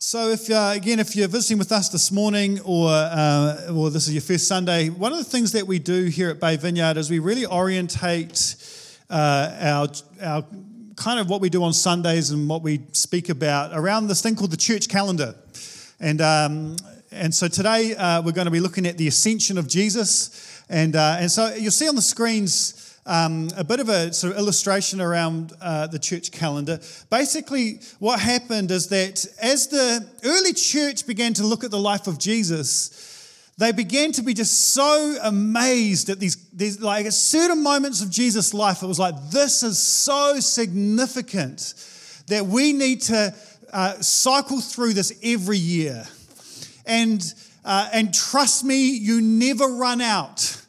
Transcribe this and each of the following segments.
So, if uh, again, if you're visiting with us this morning, or uh, or this is your first Sunday, one of the things that we do here at Bay Vineyard is we really orientate uh, our our kind of what we do on Sundays and what we speak about around this thing called the church calendar, and um, and so today uh, we're going to be looking at the ascension of Jesus, and uh, and so you'll see on the screens um, a bit of a sort of illustration around uh, the church calendar. Basically, what happened is that as the early church began to look at the life of Jesus, they began to be just so amazed at these, these like at certain moments of Jesus' life. It was like, this is so significant that we need to uh, cycle through this every year. And, uh, and trust me, you never run out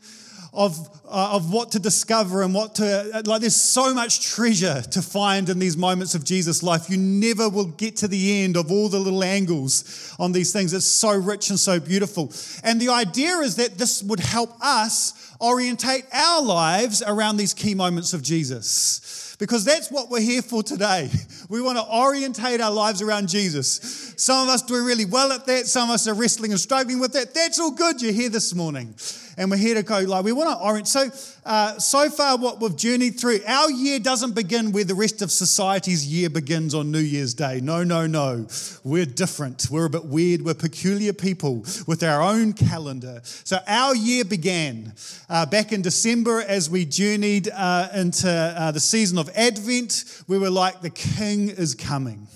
of uh, of what to discover and what to, like, there's so much treasure to find in these moments of Jesus' life. You never will get to the end of all the little angles on these things. It's so rich and so beautiful. And the idea is that this would help us orientate our lives around these key moments of Jesus because that's what we're here for today. We want to orientate our lives around Jesus. Some of us do really well at that, some of us are wrestling and struggling with that. That's all good. You're here this morning and we're here to go like we want to orient. So, uh, so far, what we've journeyed through, our year doesn't begin where the rest of society's year begins on New Year's Day. No, no, no. We're different. We're a bit weird. We're peculiar people with our own calendar. So, our year began uh, back in December as we journeyed uh, into uh, the season of Advent. We were like, the King is coming.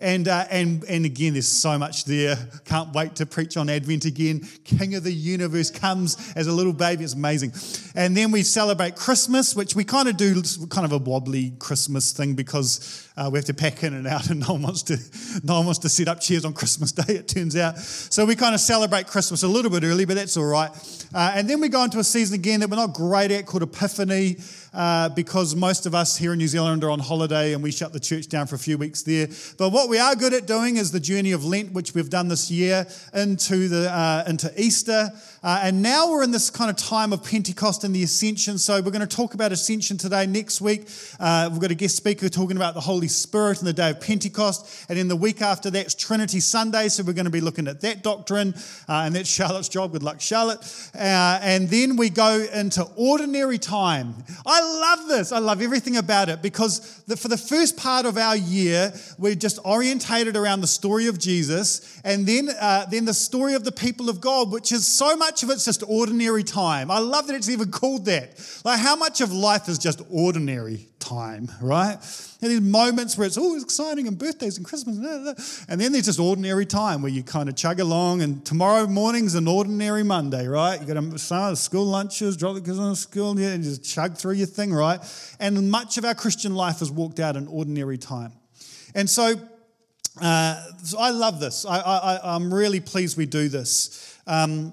And, uh, and, and again, there's so much there. Can't wait to preach on Advent again. King of the universe comes as a little baby. It's amazing. And then we celebrate Christmas, which we kind of do kind of a wobbly Christmas thing because uh, we have to pack in and out, and no one wants to no one wants to set up chairs on Christmas Day. It turns out. So we kind of celebrate Christmas a little bit early, but that's all right. Uh, and then we go into a season again that we're not great at called Epiphany uh, because most of us here in New Zealand are on holiday and we shut the church down for a few weeks there. But what we are good at doing is the journey of Lent, which we've done this year into, the, uh, into Easter. Uh, and now we're in this kind of time of Pentecost and the Ascension. So we're going to talk about Ascension today. Next week, uh, we've got a guest speaker talking about the Holy Spirit and the day of Pentecost. And then the week after that's Trinity Sunday. So we're going to be looking at that doctrine. Uh, and that's Charlotte's job. Good luck, Charlotte. Uh, and then we go into ordinary time. I love this. I love everything about it because the, for the first part of our year, we're just orientated around the story of Jesus and then, uh, then the story of the people of God, which is so much of it's just ordinary time. I love that it's even called that. Like, how much of life is just ordinary time, right? And these moments where it's all exciting and birthdays and Christmas, and then there's just ordinary time where you kind of chug along. And tomorrow morning's an ordinary Monday, right? You got to start school lunches, drop the kids on school, and just chug through your thing, right? And much of our Christian life is walked out in ordinary time. And so, uh, so I love this. I, I'm really pleased we do this. Um,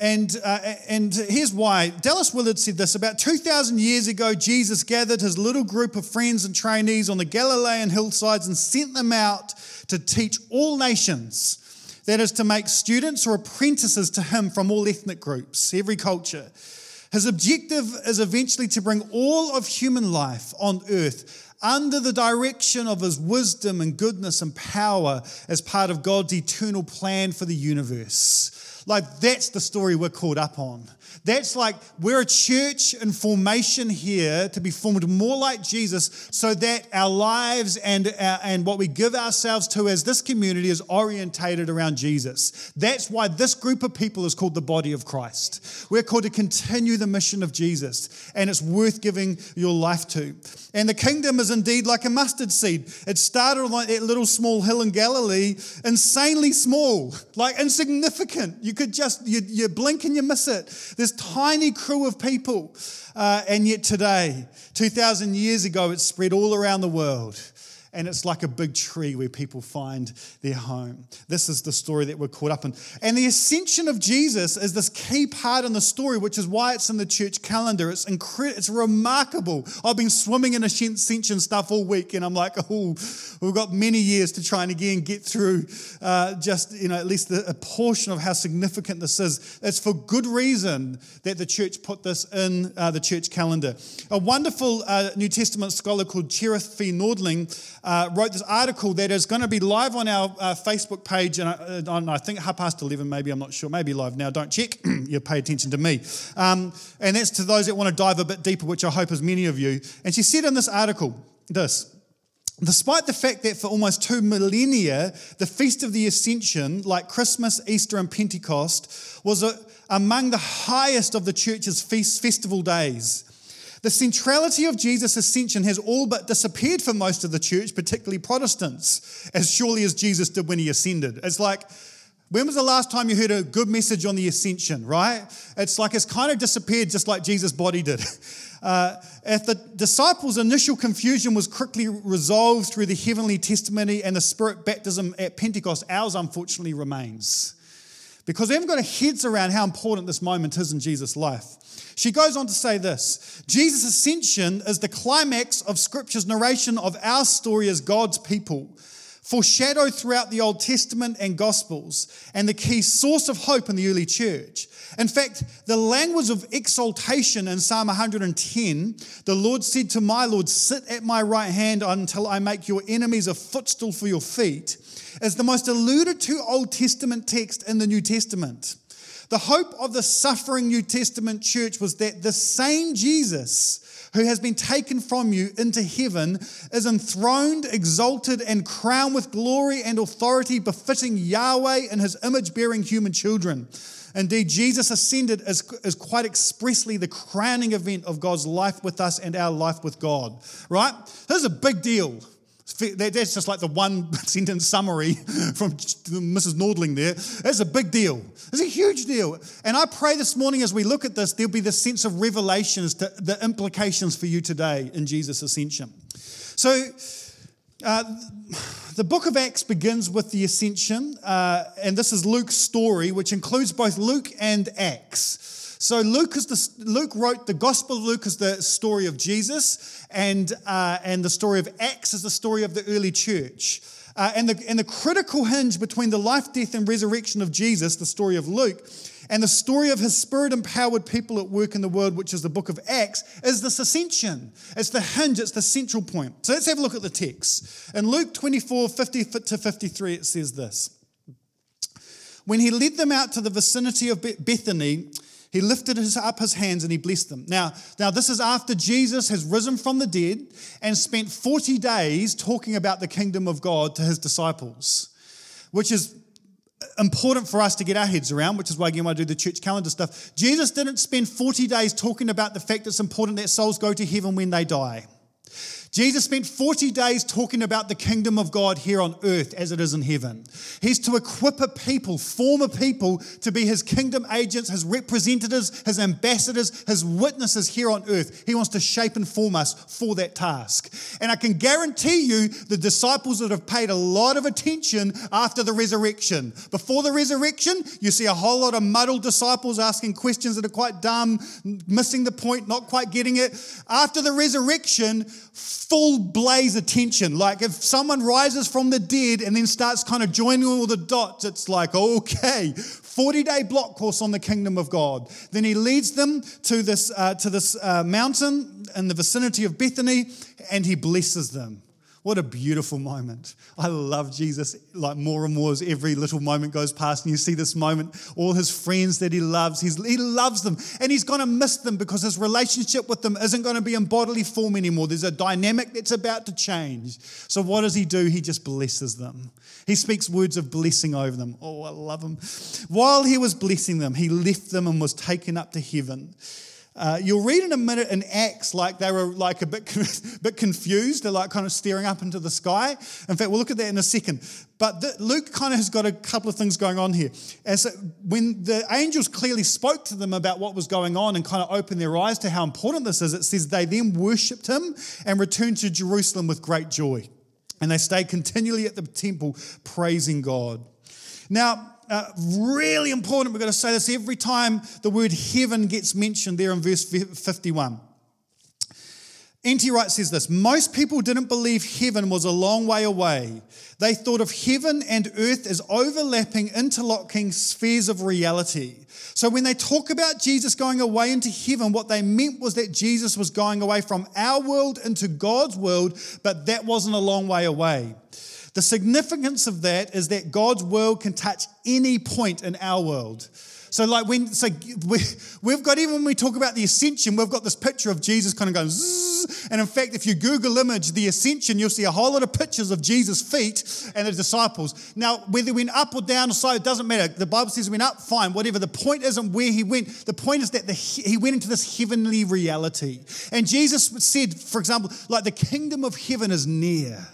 and, uh, and here's why. Dallas Willard said this about 2,000 years ago, Jesus gathered his little group of friends and trainees on the Galilean hillsides and sent them out to teach all nations. That is, to make students or apprentices to him from all ethnic groups, every culture. His objective is eventually to bring all of human life on earth under the direction of his wisdom and goodness and power as part of God's eternal plan for the universe. Like, that's the story we're caught up on. That's like we're a church in formation here to be formed more like Jesus so that our lives and, our, and what we give ourselves to as this community is orientated around Jesus. That's why this group of people is called the body of Christ. We're called to continue the mission of Jesus, and it's worth giving your life to. And the kingdom is indeed like a mustard seed. It started on that little small hill in Galilee, insanely small, like insignificant. You could just, you, you blink and you miss it. This tiny crew of people. Uh, and yet today, 2,000 years ago, it spread all around the world and it's like a big tree where people find their home. This is the story that we're caught up in. And the ascension of Jesus is this key part in the story, which is why it's in the church calendar. It's incredible, it's remarkable. I've been swimming in ascension stuff all week, and I'm like, oh, we've got many years to try and again get through uh, just, you know, at least a portion of how significant this is. It's for good reason that the church put this in uh, the church calendar. A wonderful uh, New Testament scholar called Cherith Fee Nordling uh, wrote this article that is going to be live on our uh, Facebook page, and I, uh, on, I think half past 11, maybe, I'm not sure, maybe live now, don't check, you pay attention to me. Um, and that's to those that want to dive a bit deeper, which I hope is many of you. And she said in this article this. Despite the fact that for almost two millennia, the Feast of the Ascension, like Christmas, Easter, and Pentecost, was a, among the highest of the church's feast, festival days. The centrality of Jesus' ascension has all but disappeared for most of the church, particularly Protestants, as surely as Jesus did when he ascended. It's like, when was the last time you heard a good message on the ascension, right? It's like it's kind of disappeared just like Jesus' body did. Uh, if the disciples' initial confusion was quickly resolved through the heavenly testimony and the spirit baptism at Pentecost, ours unfortunately remains. Because we haven't got our heads around how important this moment is in Jesus' life. She goes on to say this Jesus' ascension is the climax of Scripture's narration of our story as God's people, foreshadowed throughout the Old Testament and Gospels, and the key source of hope in the early church. In fact, the language of exaltation in Psalm 110, the Lord said to my Lord, Sit at my right hand until I make your enemies a footstool for your feet, is the most alluded to Old Testament text in the New Testament. The hope of the suffering New Testament church was that the same Jesus who has been taken from you into heaven is enthroned, exalted, and crowned with glory and authority befitting Yahweh and his image bearing human children. Indeed, Jesus ascended as, as quite expressly the crowning event of God's life with us and our life with God, right? This is a big deal. That's just like the one sentence summary from Mrs. Nordling there. That's a big deal. It's a huge deal. And I pray this morning as we look at this, there'll be this sense of revelations to the implications for you today in Jesus' ascension. So, uh, the book of Acts begins with the ascension, uh, and this is Luke's story, which includes both Luke and Acts. So Luke, is the, Luke wrote the Gospel of Luke is the story of Jesus, and, uh, and the story of Acts is the story of the early church. Uh, and, the, and the critical hinge between the life, death, and resurrection of Jesus, the story of Luke, and the story of his spirit empowered people at work in the world, which is the book of Acts, is this ascension. It's the hinge, it's the central point. So let's have a look at the text. In Luke 24 50 to 53, it says this When he led them out to the vicinity of Bethany, he lifted his, up his hands and he blessed them. Now, now, this is after Jesus has risen from the dead and spent 40 days talking about the kingdom of God to his disciples, which is important for us to get our heads around, which is why, again, I do the church calendar stuff. Jesus didn't spend 40 days talking about the fact it's important that souls go to heaven when they die. Jesus spent 40 days talking about the kingdom of God here on earth as it is in heaven. He's to equip a people, form a people to be his kingdom agents, his representatives, his ambassadors, his witnesses here on earth. He wants to shape and form us for that task. And I can guarantee you the disciples that have paid a lot of attention after the resurrection. Before the resurrection, you see a whole lot of muddled disciples asking questions that are quite dumb, missing the point, not quite getting it. After the resurrection, full blaze attention. Like if someone rises from the dead and then starts kind of joining all the dots, it's like, okay, 40 day block course on the kingdom of God. Then he leads them to this, uh, to this uh, mountain in the vicinity of Bethany and he blesses them. What a beautiful moment. I love Jesus like more and more as every little moment goes past and you see this moment, all his friends that he loves, he's, he loves them and he's going to miss them because his relationship with them isn't going to be in bodily form anymore. There's a dynamic that's about to change. So what does he do? He just blesses them. He speaks words of blessing over them. Oh, I love him. While he was blessing them, he left them and was taken up to heaven. Uh, you'll read in a minute in Acts like they were like a bit, bit confused. They're like kind of staring up into the sky. In fact, we'll look at that in a second. But the, Luke kind of has got a couple of things going on here. As when the angels clearly spoke to them about what was going on and kind of opened their eyes to how important this is, it says they then worshipped him and returned to Jerusalem with great joy. And they stayed continually at the temple praising God. Now, uh, really important. We've got to say this every time the word heaven gets mentioned there in verse 51. N.T. Wright says this Most people didn't believe heaven was a long way away. They thought of heaven and earth as overlapping, interlocking spheres of reality. So when they talk about Jesus going away into heaven, what they meant was that Jesus was going away from our world into God's world, but that wasn't a long way away. The significance of that is that God's world can touch any point in our world. So, like when, so we, we've got, even when we talk about the ascension, we've got this picture of Jesus kind of going zzz. And in fact, if you Google image the ascension, you'll see a whole lot of pictures of Jesus' feet and the disciples. Now, whether he went up or down or so, it doesn't matter. The Bible says he went up, fine, whatever. The point isn't where he went. The point is that the, he went into this heavenly reality. And Jesus said, for example, like the kingdom of heaven is near.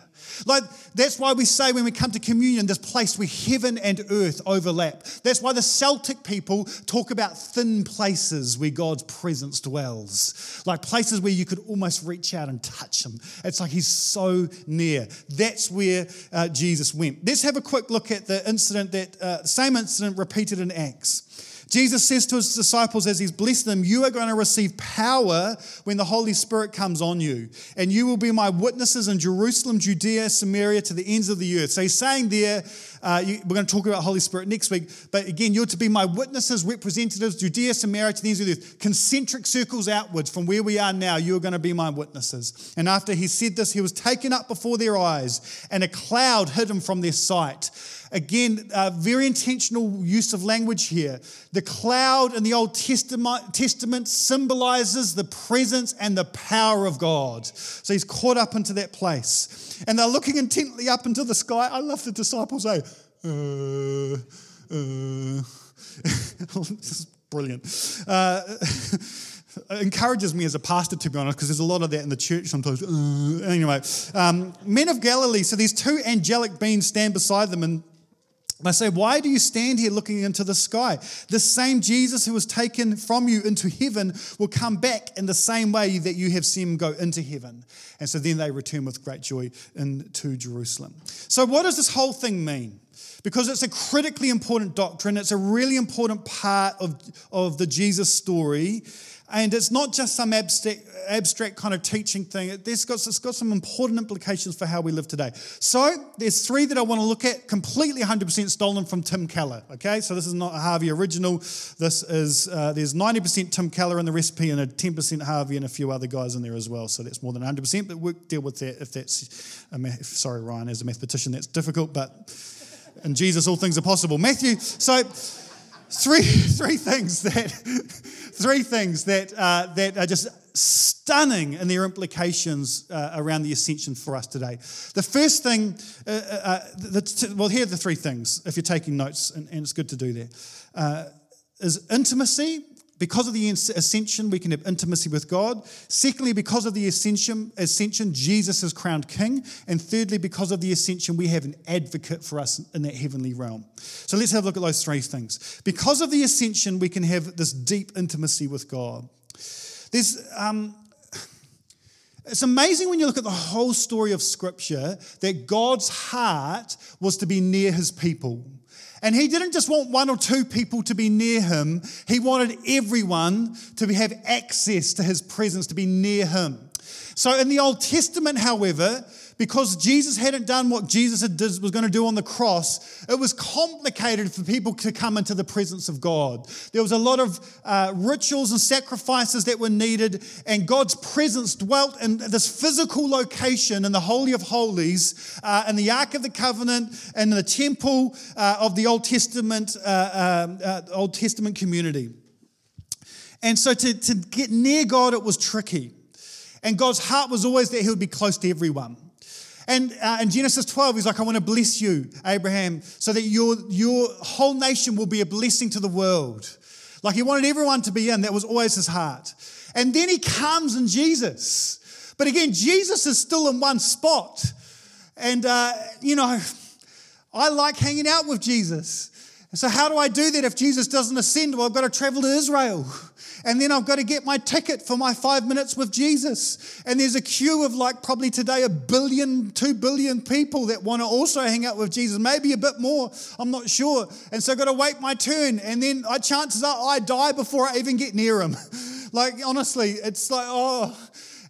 Like, that's why we say when we come to communion, this place where heaven and earth overlap. That's why the Celtic people talk about thin places where God's presence dwells. Like places where you could almost reach out and touch Him. It's like He's so near. That's where uh, Jesus went. Let's have a quick look at the incident that, uh, same incident repeated in Acts. Jesus says to his disciples as he's blessed them, You are going to receive power when the Holy Spirit comes on you. And you will be my witnesses in Jerusalem, Judea, Samaria, to the ends of the earth. So he's saying there, uh, you, we're going to talk about Holy Spirit next week. But again, you're to be my witnesses, representatives, Judea, Samaria, to the ends of the earth. Concentric circles outwards from where we are now, you are going to be my witnesses. And after he said this, he was taken up before their eyes, and a cloud hid him from their sight. Again, uh, very intentional use of language here. The cloud in the Old Testament, Testament symbolizes the presence and the power of God. So he's caught up into that place. And they're looking intently up into the sky. I love the disciples say, uh, uh. this is brilliant. Uh, encourages me as a pastor, to be honest, because there's a lot of that in the church sometimes. Uh, anyway, um, men of Galilee, so these two angelic beings stand beside them, and I say, Why do you stand here looking into the sky? The same Jesus who was taken from you into heaven will come back in the same way that you have seen him go into heaven. And so then they return with great joy into Jerusalem. So, what does this whole thing mean? Because it's a critically important doctrine, it's a really important part of, of the Jesus story. And it's not just some abstract, abstract kind of teaching thing. It's got, it's got some important implications for how we live today. So there's three that I want to look at, completely 100% stolen from Tim Keller. Okay, so this is not a Harvey original. This is uh, there's 90% Tim Keller in the recipe and a 10% Harvey and a few other guys in there as well. So that's more than 100%. But we'll deal with that if that's. Math, sorry, Ryan, as a mathematician, that's difficult, but in Jesus all things are possible. Matthew. So three three things that three things that uh, that are just stunning in their implications uh, around the ascension for us today. The first thing, uh, uh, uh the, well, here are the three things. If you're taking notes, and, and it's good to do that, uh, is intimacy because of the ascension, we can have intimacy with God. Secondly, because of the ascension, ascension, Jesus is crowned king. And thirdly, because of the ascension, we have an advocate for us in that heavenly realm. So let's have a look at those three things. Because of the ascension, we can have this deep intimacy with God. There's, um, it's amazing when you look at the whole story of Scripture that God's heart was to be near his people. And he didn't just want one or two people to be near him, he wanted everyone to have access to his presence, to be near him. So in the Old Testament, however, because Jesus hadn't done what Jesus was going to do on the cross, it was complicated for people to come into the presence of God. There was a lot of uh, rituals and sacrifices that were needed, and God's presence dwelt in this physical location in the Holy of Holies, uh, in the Ark of the Covenant, and in the temple uh, of the Old Testament, uh, um, uh, Old Testament community. And so to, to get near God, it was tricky. And God's heart was always that He would be close to everyone. And uh, in Genesis 12, he's like, I want to bless you, Abraham, so that your, your whole nation will be a blessing to the world. Like he wanted everyone to be in. That was always his heart. And then he comes in Jesus. But again, Jesus is still in one spot. And, uh, you know, I like hanging out with Jesus. So, how do I do that if Jesus doesn't ascend? Well, I've got to travel to Israel and then I've got to get my ticket for my five minutes with Jesus. And there's a queue of like probably today a billion, two billion people that want to also hang out with Jesus, maybe a bit more, I'm not sure. And so I've got to wait my turn. And then I, chances are I die before I even get near him. like, honestly, it's like, oh.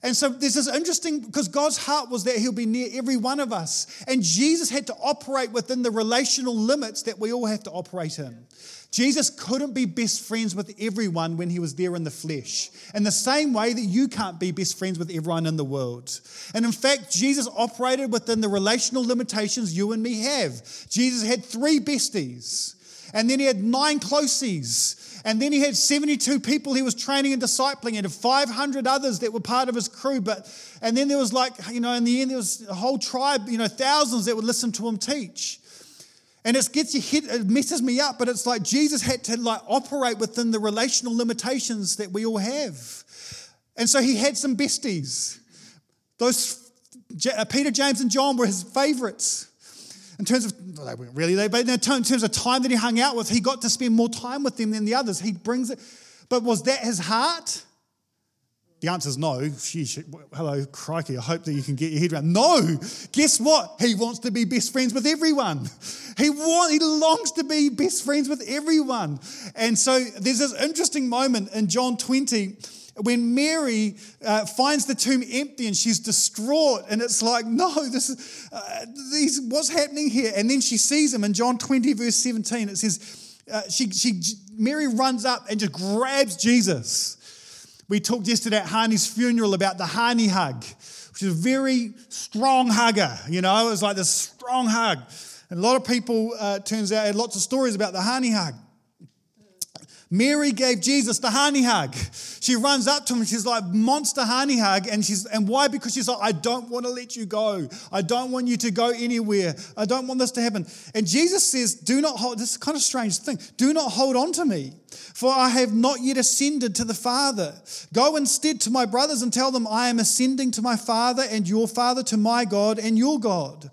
And so this is interesting, because God's heart was that He'll be near every one of us. And Jesus had to operate within the relational limits that we all have to operate in. Jesus couldn't be best friends with everyone when he was there in the flesh, in the same way that you can't be best friends with everyone in the world. And in fact, Jesus operated within the relational limitations you and me have. Jesus had three besties, and then he had nine closies. And then he had 72 people he was training and discipling, and 500 others that were part of his crew. But and then there was like, you know, in the end, there was a whole tribe, you know, thousands that would listen to him teach. And it gets you hit, it messes me up, but it's like Jesus had to like operate within the relational limitations that we all have. And so he had some besties. Those uh, Peter, James, and John were his favorites. In terms of, well, they weren't really, they, but in terms of time that he hung out with, he got to spend more time with them than the others. He brings it. But was that his heart? The answer is no. Sheesh, hello, crikey. I hope that you can get your head around. No. Guess what? He wants to be best friends with everyone. He want, he longs to be best friends with everyone. And so there's this interesting moment in John 20 when Mary uh, finds the tomb empty and she's distraught, and it's like, no, this is uh, these, what's happening here? And then she sees him in John 20, verse 17. It says, uh, she, she, Mary runs up and just grabs Jesus. We talked yesterday at Hani's funeral about the Hani hug, which is a very strong hugger. You know, it was like this strong hug. And a lot of people, uh, turns out, had lots of stories about the Hani hug. Mary gave Jesus the Hani hug. She runs up to him she's like, monster Hani hug. And she's and why? Because she's like, I don't want to let you go. I don't want you to go anywhere. I don't want this to happen. And Jesus says, Do not hold this is kind of strange thing. Do not hold on to me, for I have not yet ascended to the Father. Go instead to my brothers and tell them I am ascending to my Father and your Father, to my God and your God.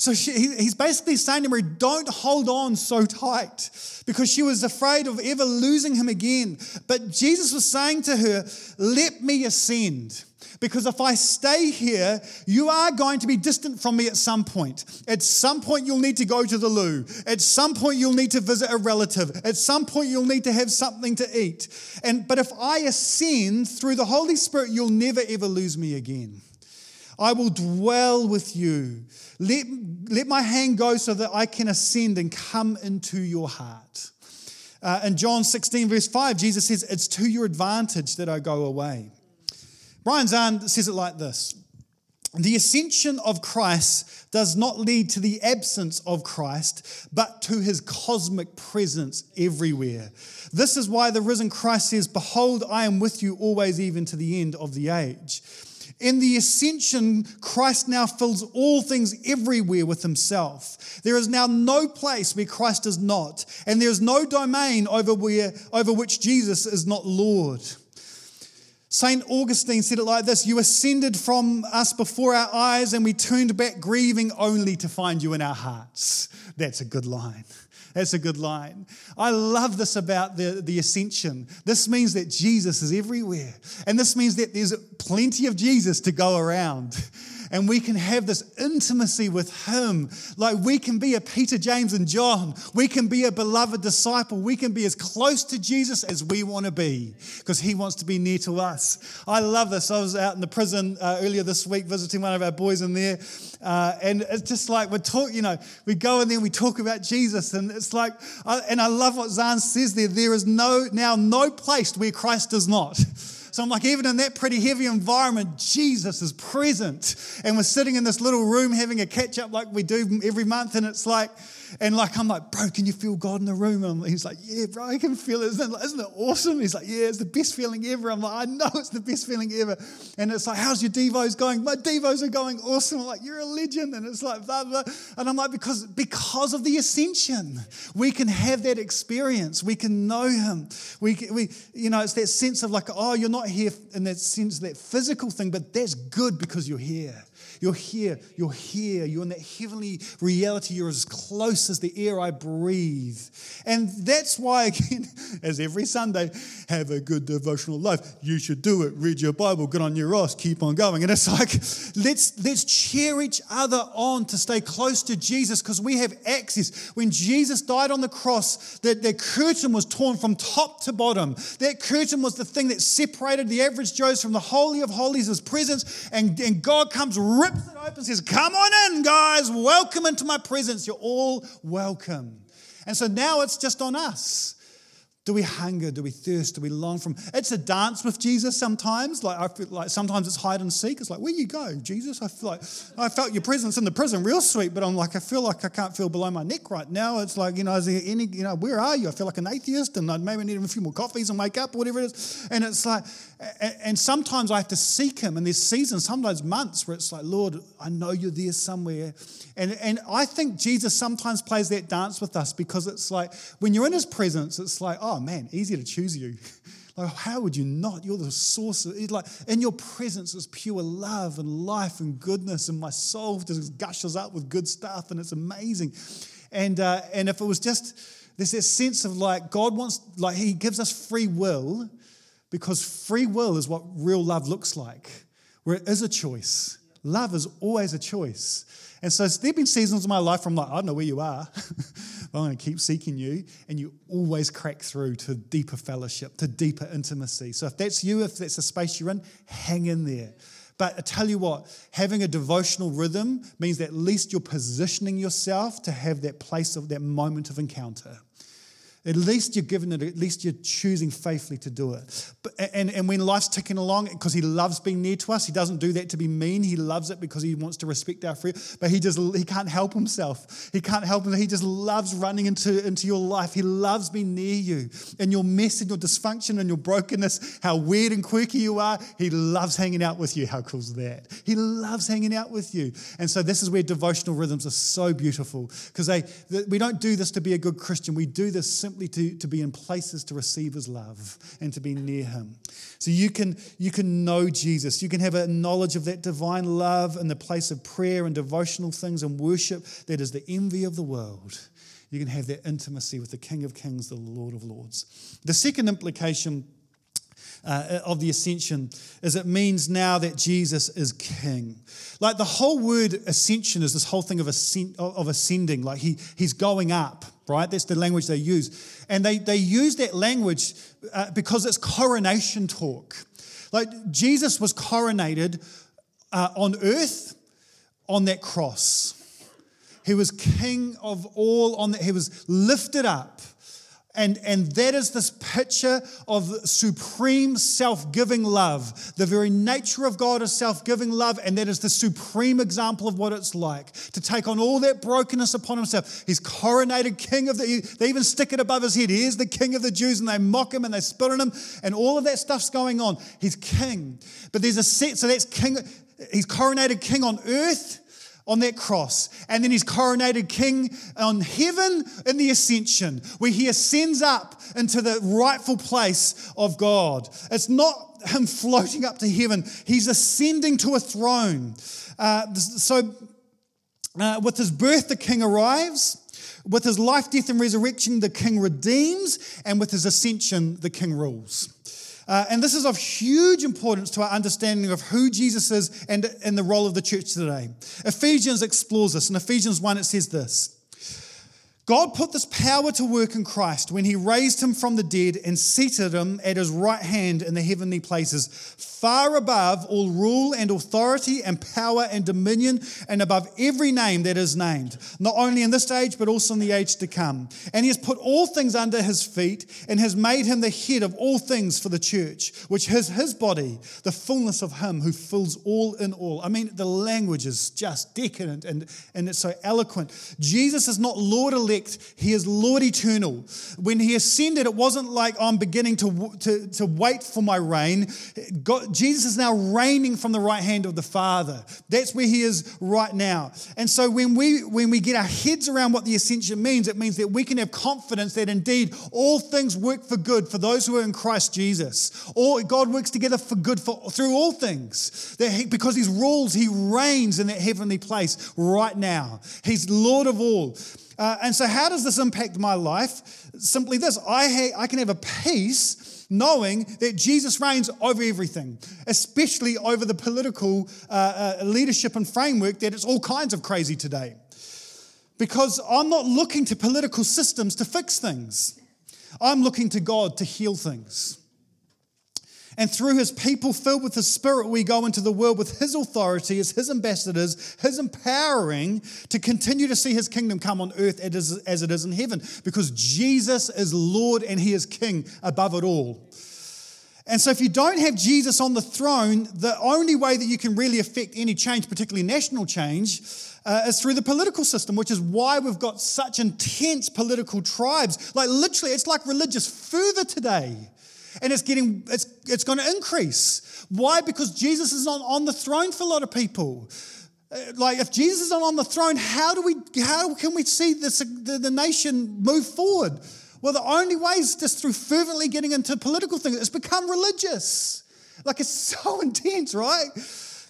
So she, he's basically saying to Mary, don't hold on so tight because she was afraid of ever losing him again. But Jesus was saying to her, let me ascend. Because if I stay here, you are going to be distant from me at some point. At some point, you'll need to go to the loo. At some point, you'll need to visit a relative. At some point, you'll need to have something to eat. And, but if I ascend through the Holy Spirit, you'll never ever lose me again. I will dwell with you. Let, let my hand go so that I can ascend and come into your heart. Uh, in John 16, verse 5, Jesus says, It's to your advantage that I go away. Brian Zahnd says it like this The ascension of Christ does not lead to the absence of Christ, but to his cosmic presence everywhere. This is why the risen Christ says, Behold, I am with you always, even to the end of the age. In the ascension, Christ now fills all things everywhere with himself. There is now no place where Christ is not, and there is no domain over, where, over which Jesus is not Lord. St. Augustine said it like this You ascended from us before our eyes, and we turned back grieving only to find you in our hearts. That's a good line. That's a good line. I love this about the, the ascension. This means that Jesus is everywhere. And this means that there's plenty of Jesus to go around and we can have this intimacy with Him. Like we can be a Peter, James, and John. We can be a beloved disciple. We can be as close to Jesus as we want to be because He wants to be near to us. I love this. I was out in the prison uh, earlier this week visiting one of our boys in there, uh, and it's just like we're talking, you know, we go in there and we talk about Jesus, and it's like, uh, and I love what Zahnd says there. There is no now no place where Christ is not. So I'm like, even in that pretty heavy environment, Jesus is present. And we're sitting in this little room having a catch up like we do every month. And it's like, and like, I'm like, bro, can you feel God in the room? And he's like, yeah, bro, I can feel it. Isn't it, isn't it awesome? He's like, yeah, it's the best feeling ever. I'm like, I know it's the best feeling ever. And it's like, how's your Devos going? My Devos are going awesome. I'm like, you're a legend. And it's like, blah, blah. And I'm like, because, because of the ascension, we can have that experience. We can know him. We, we, you know, it's that sense of like, oh, you're not here in that sense, that physical thing, but that's good because you're here. You're here. You're here. You're in that heavenly reality. You're as close as the air I breathe. And that's why, again, as every Sunday, have a good devotional life. You should do it. Read your Bible. Get on your ass. Keep on going. And it's like, let's, let's cheer each other on to stay close to Jesus because we have access. When Jesus died on the cross, that, that curtain was torn from top to bottom. That curtain was the thing that separated the average Joe's from the Holy of Holies, his presence. And, and God comes, rips it open, says, Come on in, guys. Welcome into my presence. You're all welcome. And so now it's just on us. Do we hunger? Do we thirst? Do we long from? It's a dance with Jesus sometimes. Like I feel like sometimes it's hide and seek. It's like where you go, Jesus. I feel like I felt your presence in the prison, real sweet. But I'm like I feel like I can't feel below my neck right now. It's like you know, is there any you know where are you? I feel like an atheist, and I maybe need a few more coffees and wake up, or whatever it is. And it's like, and sometimes I have to seek Him. And there's seasons, sometimes months, where it's like, Lord, I know you're there somewhere. And and I think Jesus sometimes plays that dance with us because it's like when you're in His presence, it's like, oh man, easy to choose you. like, how would you not? You're the source of. Like, in your presence is pure love and life and goodness, and my soul just gushes up with good stuff, and it's amazing. And uh, and if it was just there's this sense of like God wants, like He gives us free will, because free will is what real love looks like, where it is a choice. Love is always a choice. And so there have been seasons in my life where I'm like, I don't know where you are. but I'm going to keep seeking you. And you always crack through to deeper fellowship, to deeper intimacy. So if that's you, if that's the space you're in, hang in there. But I tell you what, having a devotional rhythm means that at least you're positioning yourself to have that place of that moment of encounter. At least you're giving it, at least you're choosing faithfully to do it. But, and, and when life's ticking along, because he loves being near to us, he doesn't do that to be mean. He loves it because he wants to respect our freedom. But he just he can't help himself. He can't help himself. He just loves running into, into your life. He loves being near you. And your mess and your dysfunction and your brokenness, how weird and quirky you are, he loves hanging out with you. How cool is that? He loves hanging out with you. And so this is where devotional rhythms are so beautiful. Because they we don't do this to be a good Christian. We do this simply to, to be in places to receive his love and to be near him. So you can, you can know Jesus. You can have a knowledge of that divine love in the place of prayer and devotional things and worship that is the envy of the world. You can have that intimacy with the King of Kings, the Lord of Lords. The second implication uh, of the ascension is it means now that Jesus is king. Like the whole word ascension is this whole thing of, ascend, of ascending, like he, he's going up, right? That's the language they use. And they, they use that language uh, because it's coronation talk. Like Jesus was coronated uh, on earth on that cross. He was king of all on that. He was lifted up and, and that is this picture of supreme self giving love. The very nature of God is self giving love, and that is the supreme example of what it's like to take on all that brokenness upon himself. He's coronated king of the, they even stick it above his head. He is the king of the Jews, and they mock him and they spit on him, and all of that stuff's going on. He's king. But there's a set, so that's king, he's coronated king on earth on that cross. And then he's coronated king on heaven in the ascension, where he ascends up into the rightful place of God. It's not him floating up to heaven, he's ascending to a throne. Uh, so, uh, with his birth, the king arrives. With his life, death, and resurrection, the king redeems. And with his ascension, the king rules. Uh, and this is of huge importance to our understanding of who Jesus is and, and the role of the church today. Ephesians explores this. In Ephesians 1, it says this God put this power to work in Christ when he raised him from the dead and seated him at his right hand in the heavenly places, far above all rule and authority and power and dominion, and above every name that is named, not only in this age, but also in the age to come. And he has put all things under his feet and has made him the head of all things for the church, which is his body, the fullness of him who fills all in all. I mean, the language is just decadent and, and it's so eloquent. Jesus is not Lord elect he is Lord eternal. When he ascended, it wasn't like I'm beginning to, to, to wait for my reign. God, Jesus is now reigning from the right hand of the Father. That's where he is right now. And so when we when we get our heads around what the ascension means, it means that we can have confidence that indeed all things work for good for those who are in Christ Jesus. All God works together for good for through all things. That he, because he rules, he reigns in that heavenly place right now. He's Lord of all. Uh, and so, how does this impact my life? Simply this I, ha- I can have a peace knowing that Jesus reigns over everything, especially over the political uh, uh, leadership and framework that it's all kinds of crazy today. Because I'm not looking to political systems to fix things, I'm looking to God to heal things. And through his people filled with the spirit, we go into the world with his authority as his ambassadors, his empowering to continue to see his kingdom come on earth as it is in heaven. Because Jesus is Lord and he is king above it all. And so, if you don't have Jesus on the throne, the only way that you can really affect any change, particularly national change, uh, is through the political system, which is why we've got such intense political tribes. Like, literally, it's like religious fervor today and it's getting it's, it's going to increase why because jesus is not on the throne for a lot of people uh, like if jesus is not on the throne how do we how can we see this the, the nation move forward well the only way is just through fervently getting into political things it's become religious like it's so intense right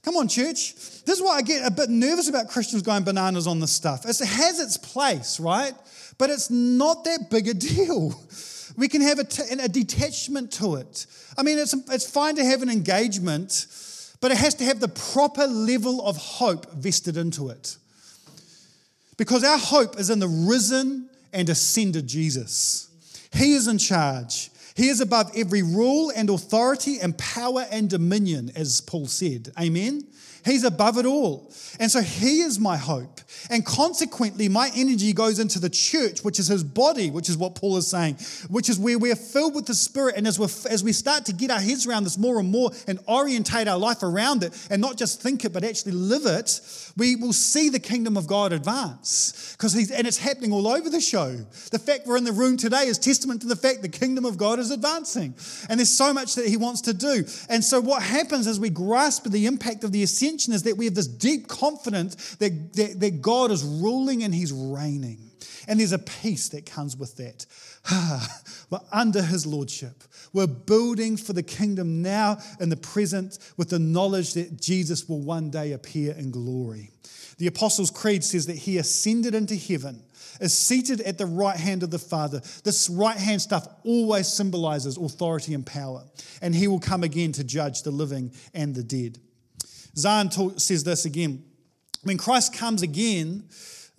Come on, church. This is why I get a bit nervous about Christians going bananas on this stuff. It has its place, right? But it's not that big a deal. We can have a, t- a detachment to it. I mean, it's, it's fine to have an engagement, but it has to have the proper level of hope vested into it. Because our hope is in the risen and ascended Jesus. He is in charge. He is above every rule and authority and power and dominion, as Paul said. Amen? He's above it all. And so He is my hope. And consequently, my energy goes into the church, which is His body, which is what Paul is saying, which is where we're filled with the Spirit. And as, we as we start to get our heads around this more and more and orientate our life around it and not just think it, but actually live it, we will see the kingdom of God advance. Because he's, and it's happening all over the show. The fact we're in the room today is testament to the fact the kingdom of God is advancing. And there's so much that He wants to do. And so what happens as we grasp the impact of the ascension is that we have this deep confidence that, that, that God is ruling and He's reigning. And there's a peace that comes with that. We're under His lordship. We're building for the kingdom now in the present with the knowledge that Jesus will one day appear in glory. The Apostles' Creed says that He ascended into heaven is seated at the right hand of the Father. This right hand stuff always symbolizes authority and power. And he will come again to judge the living and the dead. Zahnd says this again. When Christ comes again,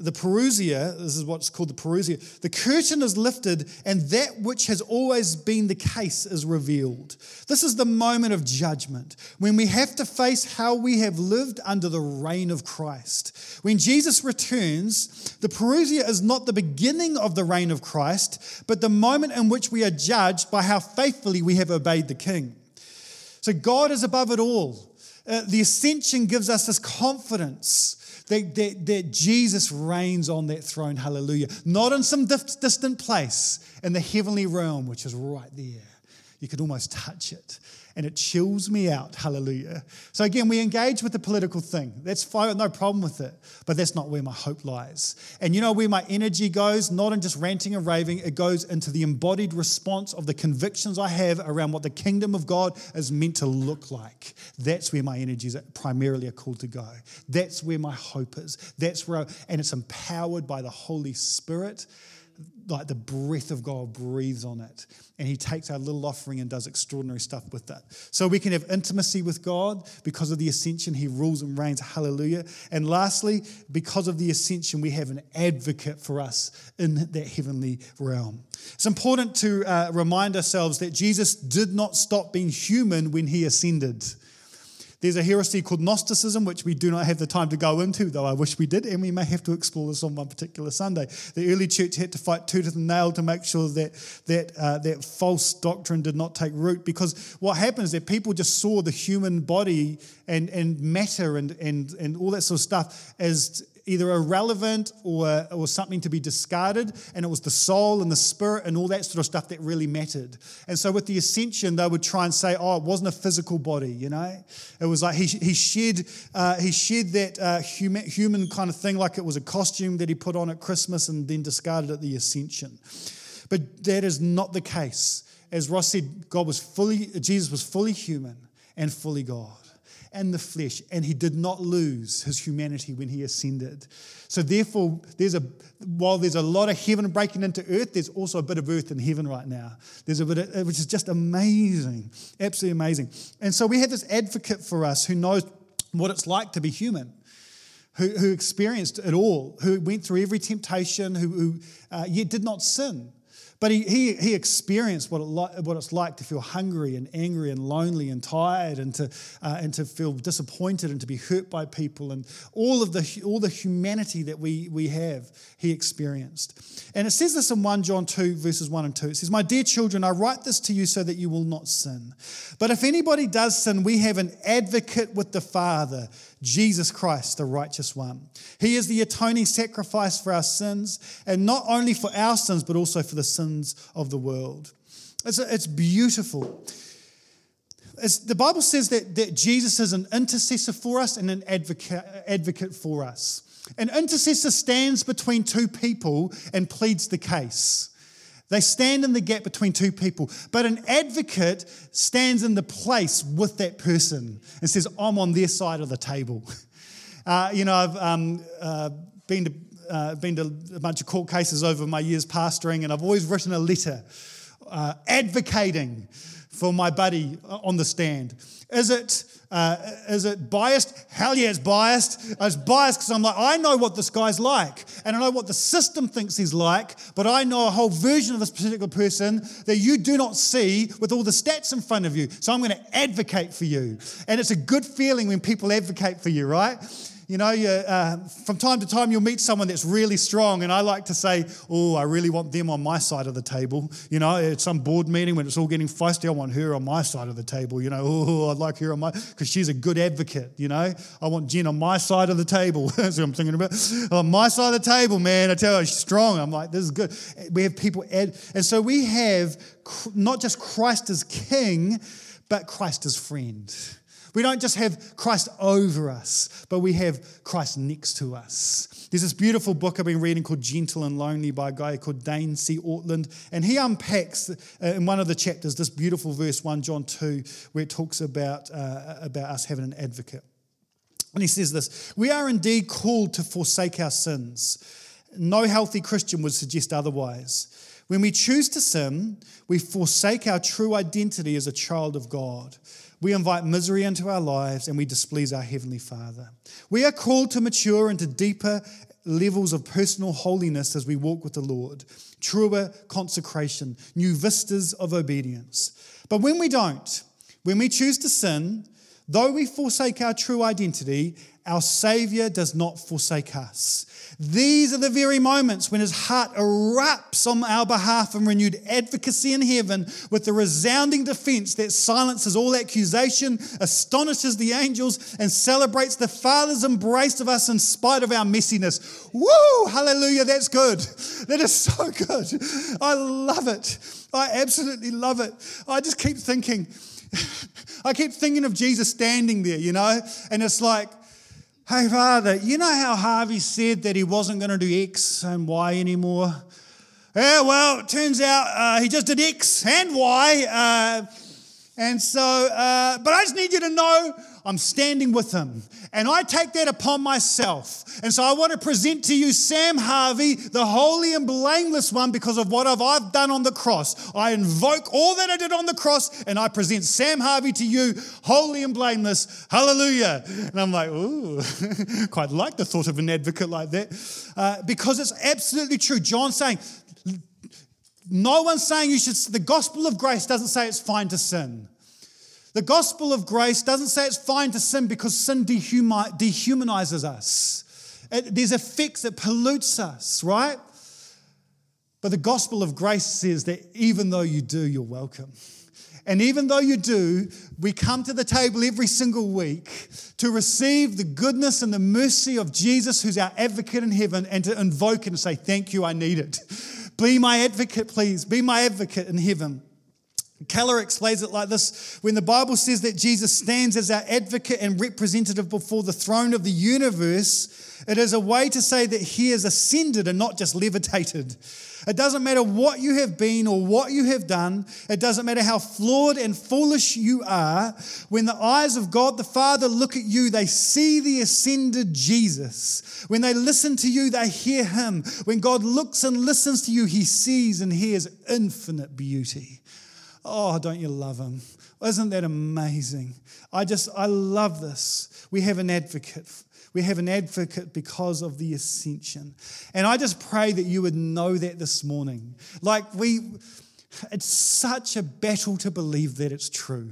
the parousia, this is what's called the parousia, the curtain is lifted and that which has always been the case is revealed. This is the moment of judgment when we have to face how we have lived under the reign of Christ. When Jesus returns, the parousia is not the beginning of the reign of Christ, but the moment in which we are judged by how faithfully we have obeyed the King. So God is above it all. Uh, the ascension gives us this confidence that, that, that, Jesus reigns on that throne, hallelujah. Not in some distant place, in the heavenly realm, which is right there. You could almost touch it and it chills me out. Hallelujah. So again, we engage with the political thing. That's fine, no problem with it. But that's not where my hope lies. And you know where my energy goes? Not in just ranting and raving, it goes into the embodied response of the convictions I have around what the kingdom of God is meant to look like. That's where my energies primarily are called to go. That's where my hope is. That's where, I, and it's empowered by the Holy Spirit like the breath of God breathes on it. And he takes our little offering and does extraordinary stuff with that. So we can have intimacy with God because of the ascension. He rules and reigns. Hallelujah. And lastly, because of the ascension, we have an advocate for us in that heavenly realm. It's important to uh, remind ourselves that Jesus did not stop being human when he ascended. There's a heresy called Gnosticism, which we do not have the time to go into, though I wish we did, and we may have to explore this on one particular Sunday. The early church had to fight tooth and nail to make sure that that, uh, that false doctrine did not take root, because what happens is that people just saw the human body and, and matter and, and, and all that sort of stuff as either irrelevant or, or something to be discarded. And it was the soul and the spirit and all that sort of stuff that really mattered. And so with the ascension, they would try and say, oh, it wasn't a physical body, you know? It was like he, he, shed, uh, he shed that uh, human, human kind of thing like it was a costume that he put on at Christmas and then discarded at the ascension. But that is not the case. As Ross said, God was fully, Jesus was fully human and fully God and the flesh, and he did not lose his humanity when he ascended. So therefore, there's a while there's a lot of heaven breaking into earth, there's also a bit of earth in heaven right now. There's a bit of, which is just amazing, absolutely amazing. And so we have this advocate for us who knows what it's like to be human. Who, who experienced it all, who went through every temptation, who, who uh, yet did not sin. But he, he, he experienced what, it li- what it's like to feel hungry and angry and lonely and tired and to, uh, and to feel disappointed and to be hurt by people and all of the, all the humanity that we, we have, he experienced. And it says this in 1 John 2, verses 1 and 2. It says, My dear children, I write this to you so that you will not sin. But if anybody does sin, we have an advocate with the Father Jesus Christ, the righteous one. He is the atoning sacrifice for our sins, and not only for our sins, but also for the sins of the world. It's, it's beautiful. It's, the Bible says that, that Jesus is an intercessor for us and an advocate, advocate for us. An intercessor stands between two people and pleads the case. They stand in the gap between two people. But an advocate stands in the place with that person and says, I'm on their side of the table. Uh, you know, I've um, uh, been, to, uh, been to a bunch of court cases over my years pastoring, and I've always written a letter uh, advocating for my buddy on the stand. Is it uh, is it biased? Hell yeah, it's biased. It's biased because I'm like, I know what this guy's like, and I know what the system thinks he's like, but I know a whole version of this particular person that you do not see with all the stats in front of you. So I'm going to advocate for you. And it's a good feeling when people advocate for you, right? You know, you, uh, from time to time you'll meet someone that's really strong, and I like to say, Oh, I really want them on my side of the table. You know, at some board meeting when it's all getting feisty, I want her on my side of the table. You know, oh, I'd like her on my, because she's a good advocate. You know, I want Jen on my side of the table. That's what I'm thinking about. On my side of the table, man, I tell her she's strong. I'm like, this is good. We have people, and so we have not just Christ as King, but Christ as friend. We don't just have Christ over us, but we have Christ next to us. There's this beautiful book I've been reading called Gentle and Lowly by a guy called Dane C. Ortlund, and he unpacks uh, in one of the chapters this beautiful verse, 1 John 2, where it talks about, uh, about us having an advocate. And he says this We are indeed called to forsake our sins. No healthy Christian would suggest otherwise. When we choose to sin, we forsake our true identity as a child of God. We invite misery into our lives and we displease our Heavenly Father. We are called to mature into deeper levels of personal holiness as we walk with the Lord, truer consecration, new vistas of obedience. But when we don't, when we choose to sin, though we forsake our true identity, our Savior does not forsake us. These are the very moments when his heart erupts on our behalf in renewed advocacy in heaven with the resounding defense that silences all accusation, astonishes the angels, and celebrates the Father's embrace of us in spite of our messiness. Woo! Hallelujah, that's good. That is so good. I love it. I absolutely love it. I just keep thinking, I keep thinking of Jesus standing there, you know, and it's like, Hey, Father, you know how Harvey said that he wasn't going to do X and Y anymore? Yeah, well, it turns out uh, he just did X and Y. Uh, and so, uh, but I just need you to know I'm standing with him. And I take that upon myself. And so I want to present to you Sam Harvey, the holy and blameless one, because of what I've done on the cross. I invoke all that I did on the cross and I present Sam Harvey to you, holy and blameless. Hallelujah. And I'm like, ooh, quite like the thought of an advocate like that. Uh, because it's absolutely true. John's saying, no one's saying you should, the gospel of grace doesn't say it's fine to sin. The gospel of grace doesn't say it's fine to sin because sin dehumanizes us. It, there's effects that pollutes us, right? But the gospel of grace says that even though you do, you're welcome. And even though you do, we come to the table every single week to receive the goodness and the mercy of Jesus, who's our advocate in heaven, and to invoke and say, Thank you, I need it. Be my advocate, please. Be my advocate in heaven. Keller explains it like this when the Bible says that Jesus stands as our advocate and representative before the throne of the universe, it is a way to say that he has ascended and not just levitated. It doesn't matter what you have been or what you have done, it doesn't matter how flawed and foolish you are. When the eyes of God the Father look at you, they see the ascended Jesus. When they listen to you, they hear him. When God looks and listens to you, he sees and hears infinite beauty. Oh, don't you love him? Isn't that amazing? I just, I love this. We have an advocate. We have an advocate because of the ascension. And I just pray that you would know that this morning. Like, we, it's such a battle to believe that it's true.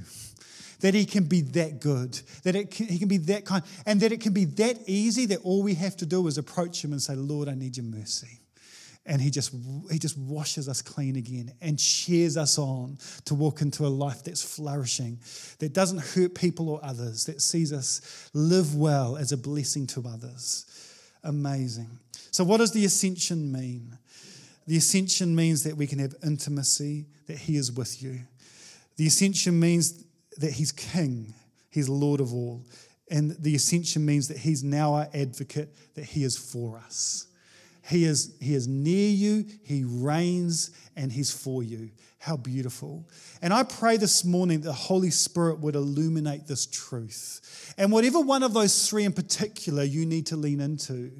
That he can be that good, that it can, he can be that kind, and that it can be that easy that all we have to do is approach him and say, Lord, I need your mercy and he just he just washes us clean again and cheers us on to walk into a life that's flourishing that doesn't hurt people or others that sees us live well as a blessing to others. Amazing. So what does the ascension mean? The ascension means that we can have intimacy that he is with you. The ascension means that he's king he's lord of all. And the ascension means that he's now our advocate that he is for us he is, he is near you, He reigns, and He's for you. How beautiful. And I pray this morning that the Holy Spirit would illuminate this truth. And whatever one of those three in particular you need to lean into,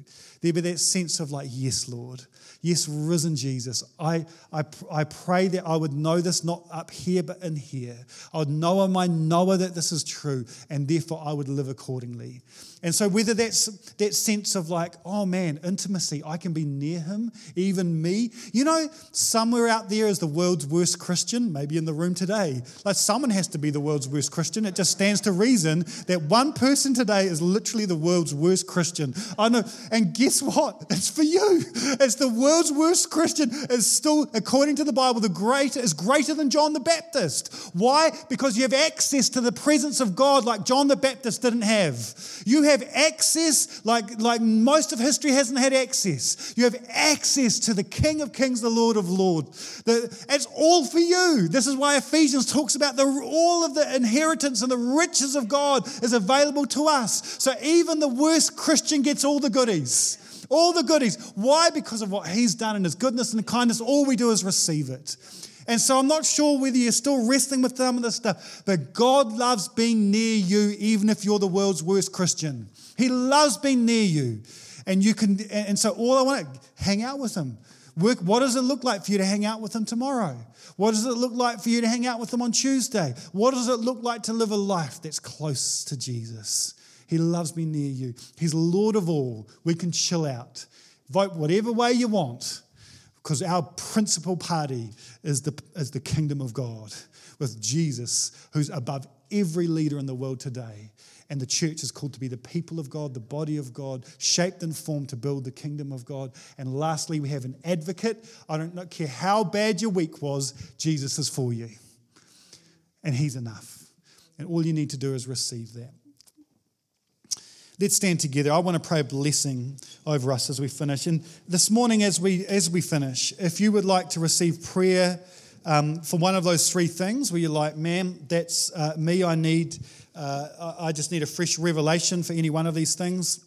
there be that sense of like, yes, Lord. Yes, risen Jesus. I, I, I pray that I would know this not up here, but in here. I would know my knower that this is true, and therefore I would live accordingly. And so, whether that's that sense of like, oh man, intimacy, I can be near him, even me. You know, somewhere out there is the world's worst Christian, maybe in the room today. Like, someone has to be the world's worst Christian. It just stands to reason that one person today is literally the world's worst Christian. I know. And guess what? It's for you. It's the world's worst Christian is still, according to the Bible, the greater is greater than John the Baptist. Why? Because you have access to the presence of God like John the Baptist didn't have. You have access like, like most of history hasn't had access. You have access to the King of Kings, the Lord of Lords. It's all for you. This is why Ephesians talks about the, all of the inheritance and the riches of God is available to us. So even the worst Christian gets all the goodies. All the goodies. Why? Because of what he's done and his goodness and kindness. All we do is receive it. And so I'm not sure whether you're still wrestling with some of this stuff, but God loves being near you, even if you're the world's worst Christian. He loves being near you. And you can, and so all I want to hang out with him. Work, what does it look like for you to hang out with him tomorrow? What does it look like for you to hang out with him on Tuesday? What does it look like to live a life that's close to Jesus? He loves me near you. He's Lord of all. We can chill out. Vote whatever way you want because our principal party is the, is the kingdom of God with Jesus, who's above every leader in the world today. And the church is called to be the people of God, the body of God, shaped and formed to build the kingdom of God. And lastly, we have an advocate. I don't care how bad your week was, Jesus is for you. And he's enough. And all you need to do is receive that. Let's stand together. I want to pray a blessing over us as we finish. And this morning, as we as we finish, if you would like to receive prayer um, for one of those three things, where you're like, "Ma'am, that's uh, me. I need. Uh, I just need a fresh revelation for any one of these things."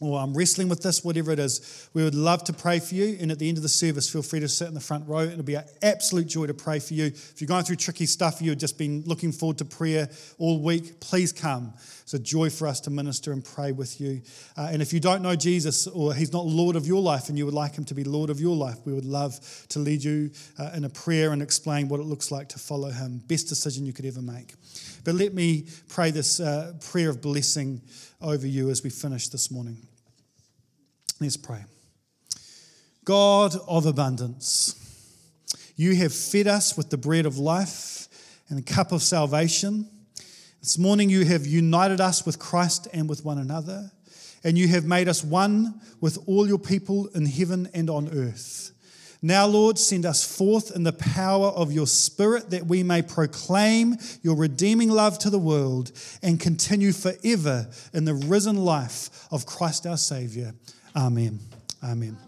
Or I'm wrestling with this, whatever it is, we would love to pray for you. And at the end of the service, feel free to sit in the front row. It'll be an absolute joy to pray for you. If you're going through tricky stuff, you've just been looking forward to prayer all week, please come. It's a joy for us to minister and pray with you. Uh, and if you don't know Jesus or he's not Lord of your life and you would like him to be Lord of your life, we would love to lead you uh, in a prayer and explain what it looks like to follow him. Best decision you could ever make. But let me pray this uh, prayer of blessing over you as we finish this morning. Let's pray. God of abundance, you have fed us with the bread of life and the cup of salvation. This morning, you have united us with Christ and with one another, and you have made us one with all your people in heaven and on earth. Now, Lord, send us forth in the power of your Spirit that we may proclaim your redeeming love to the world and continue forever in the risen life of Christ our Savior. Amen. Amen.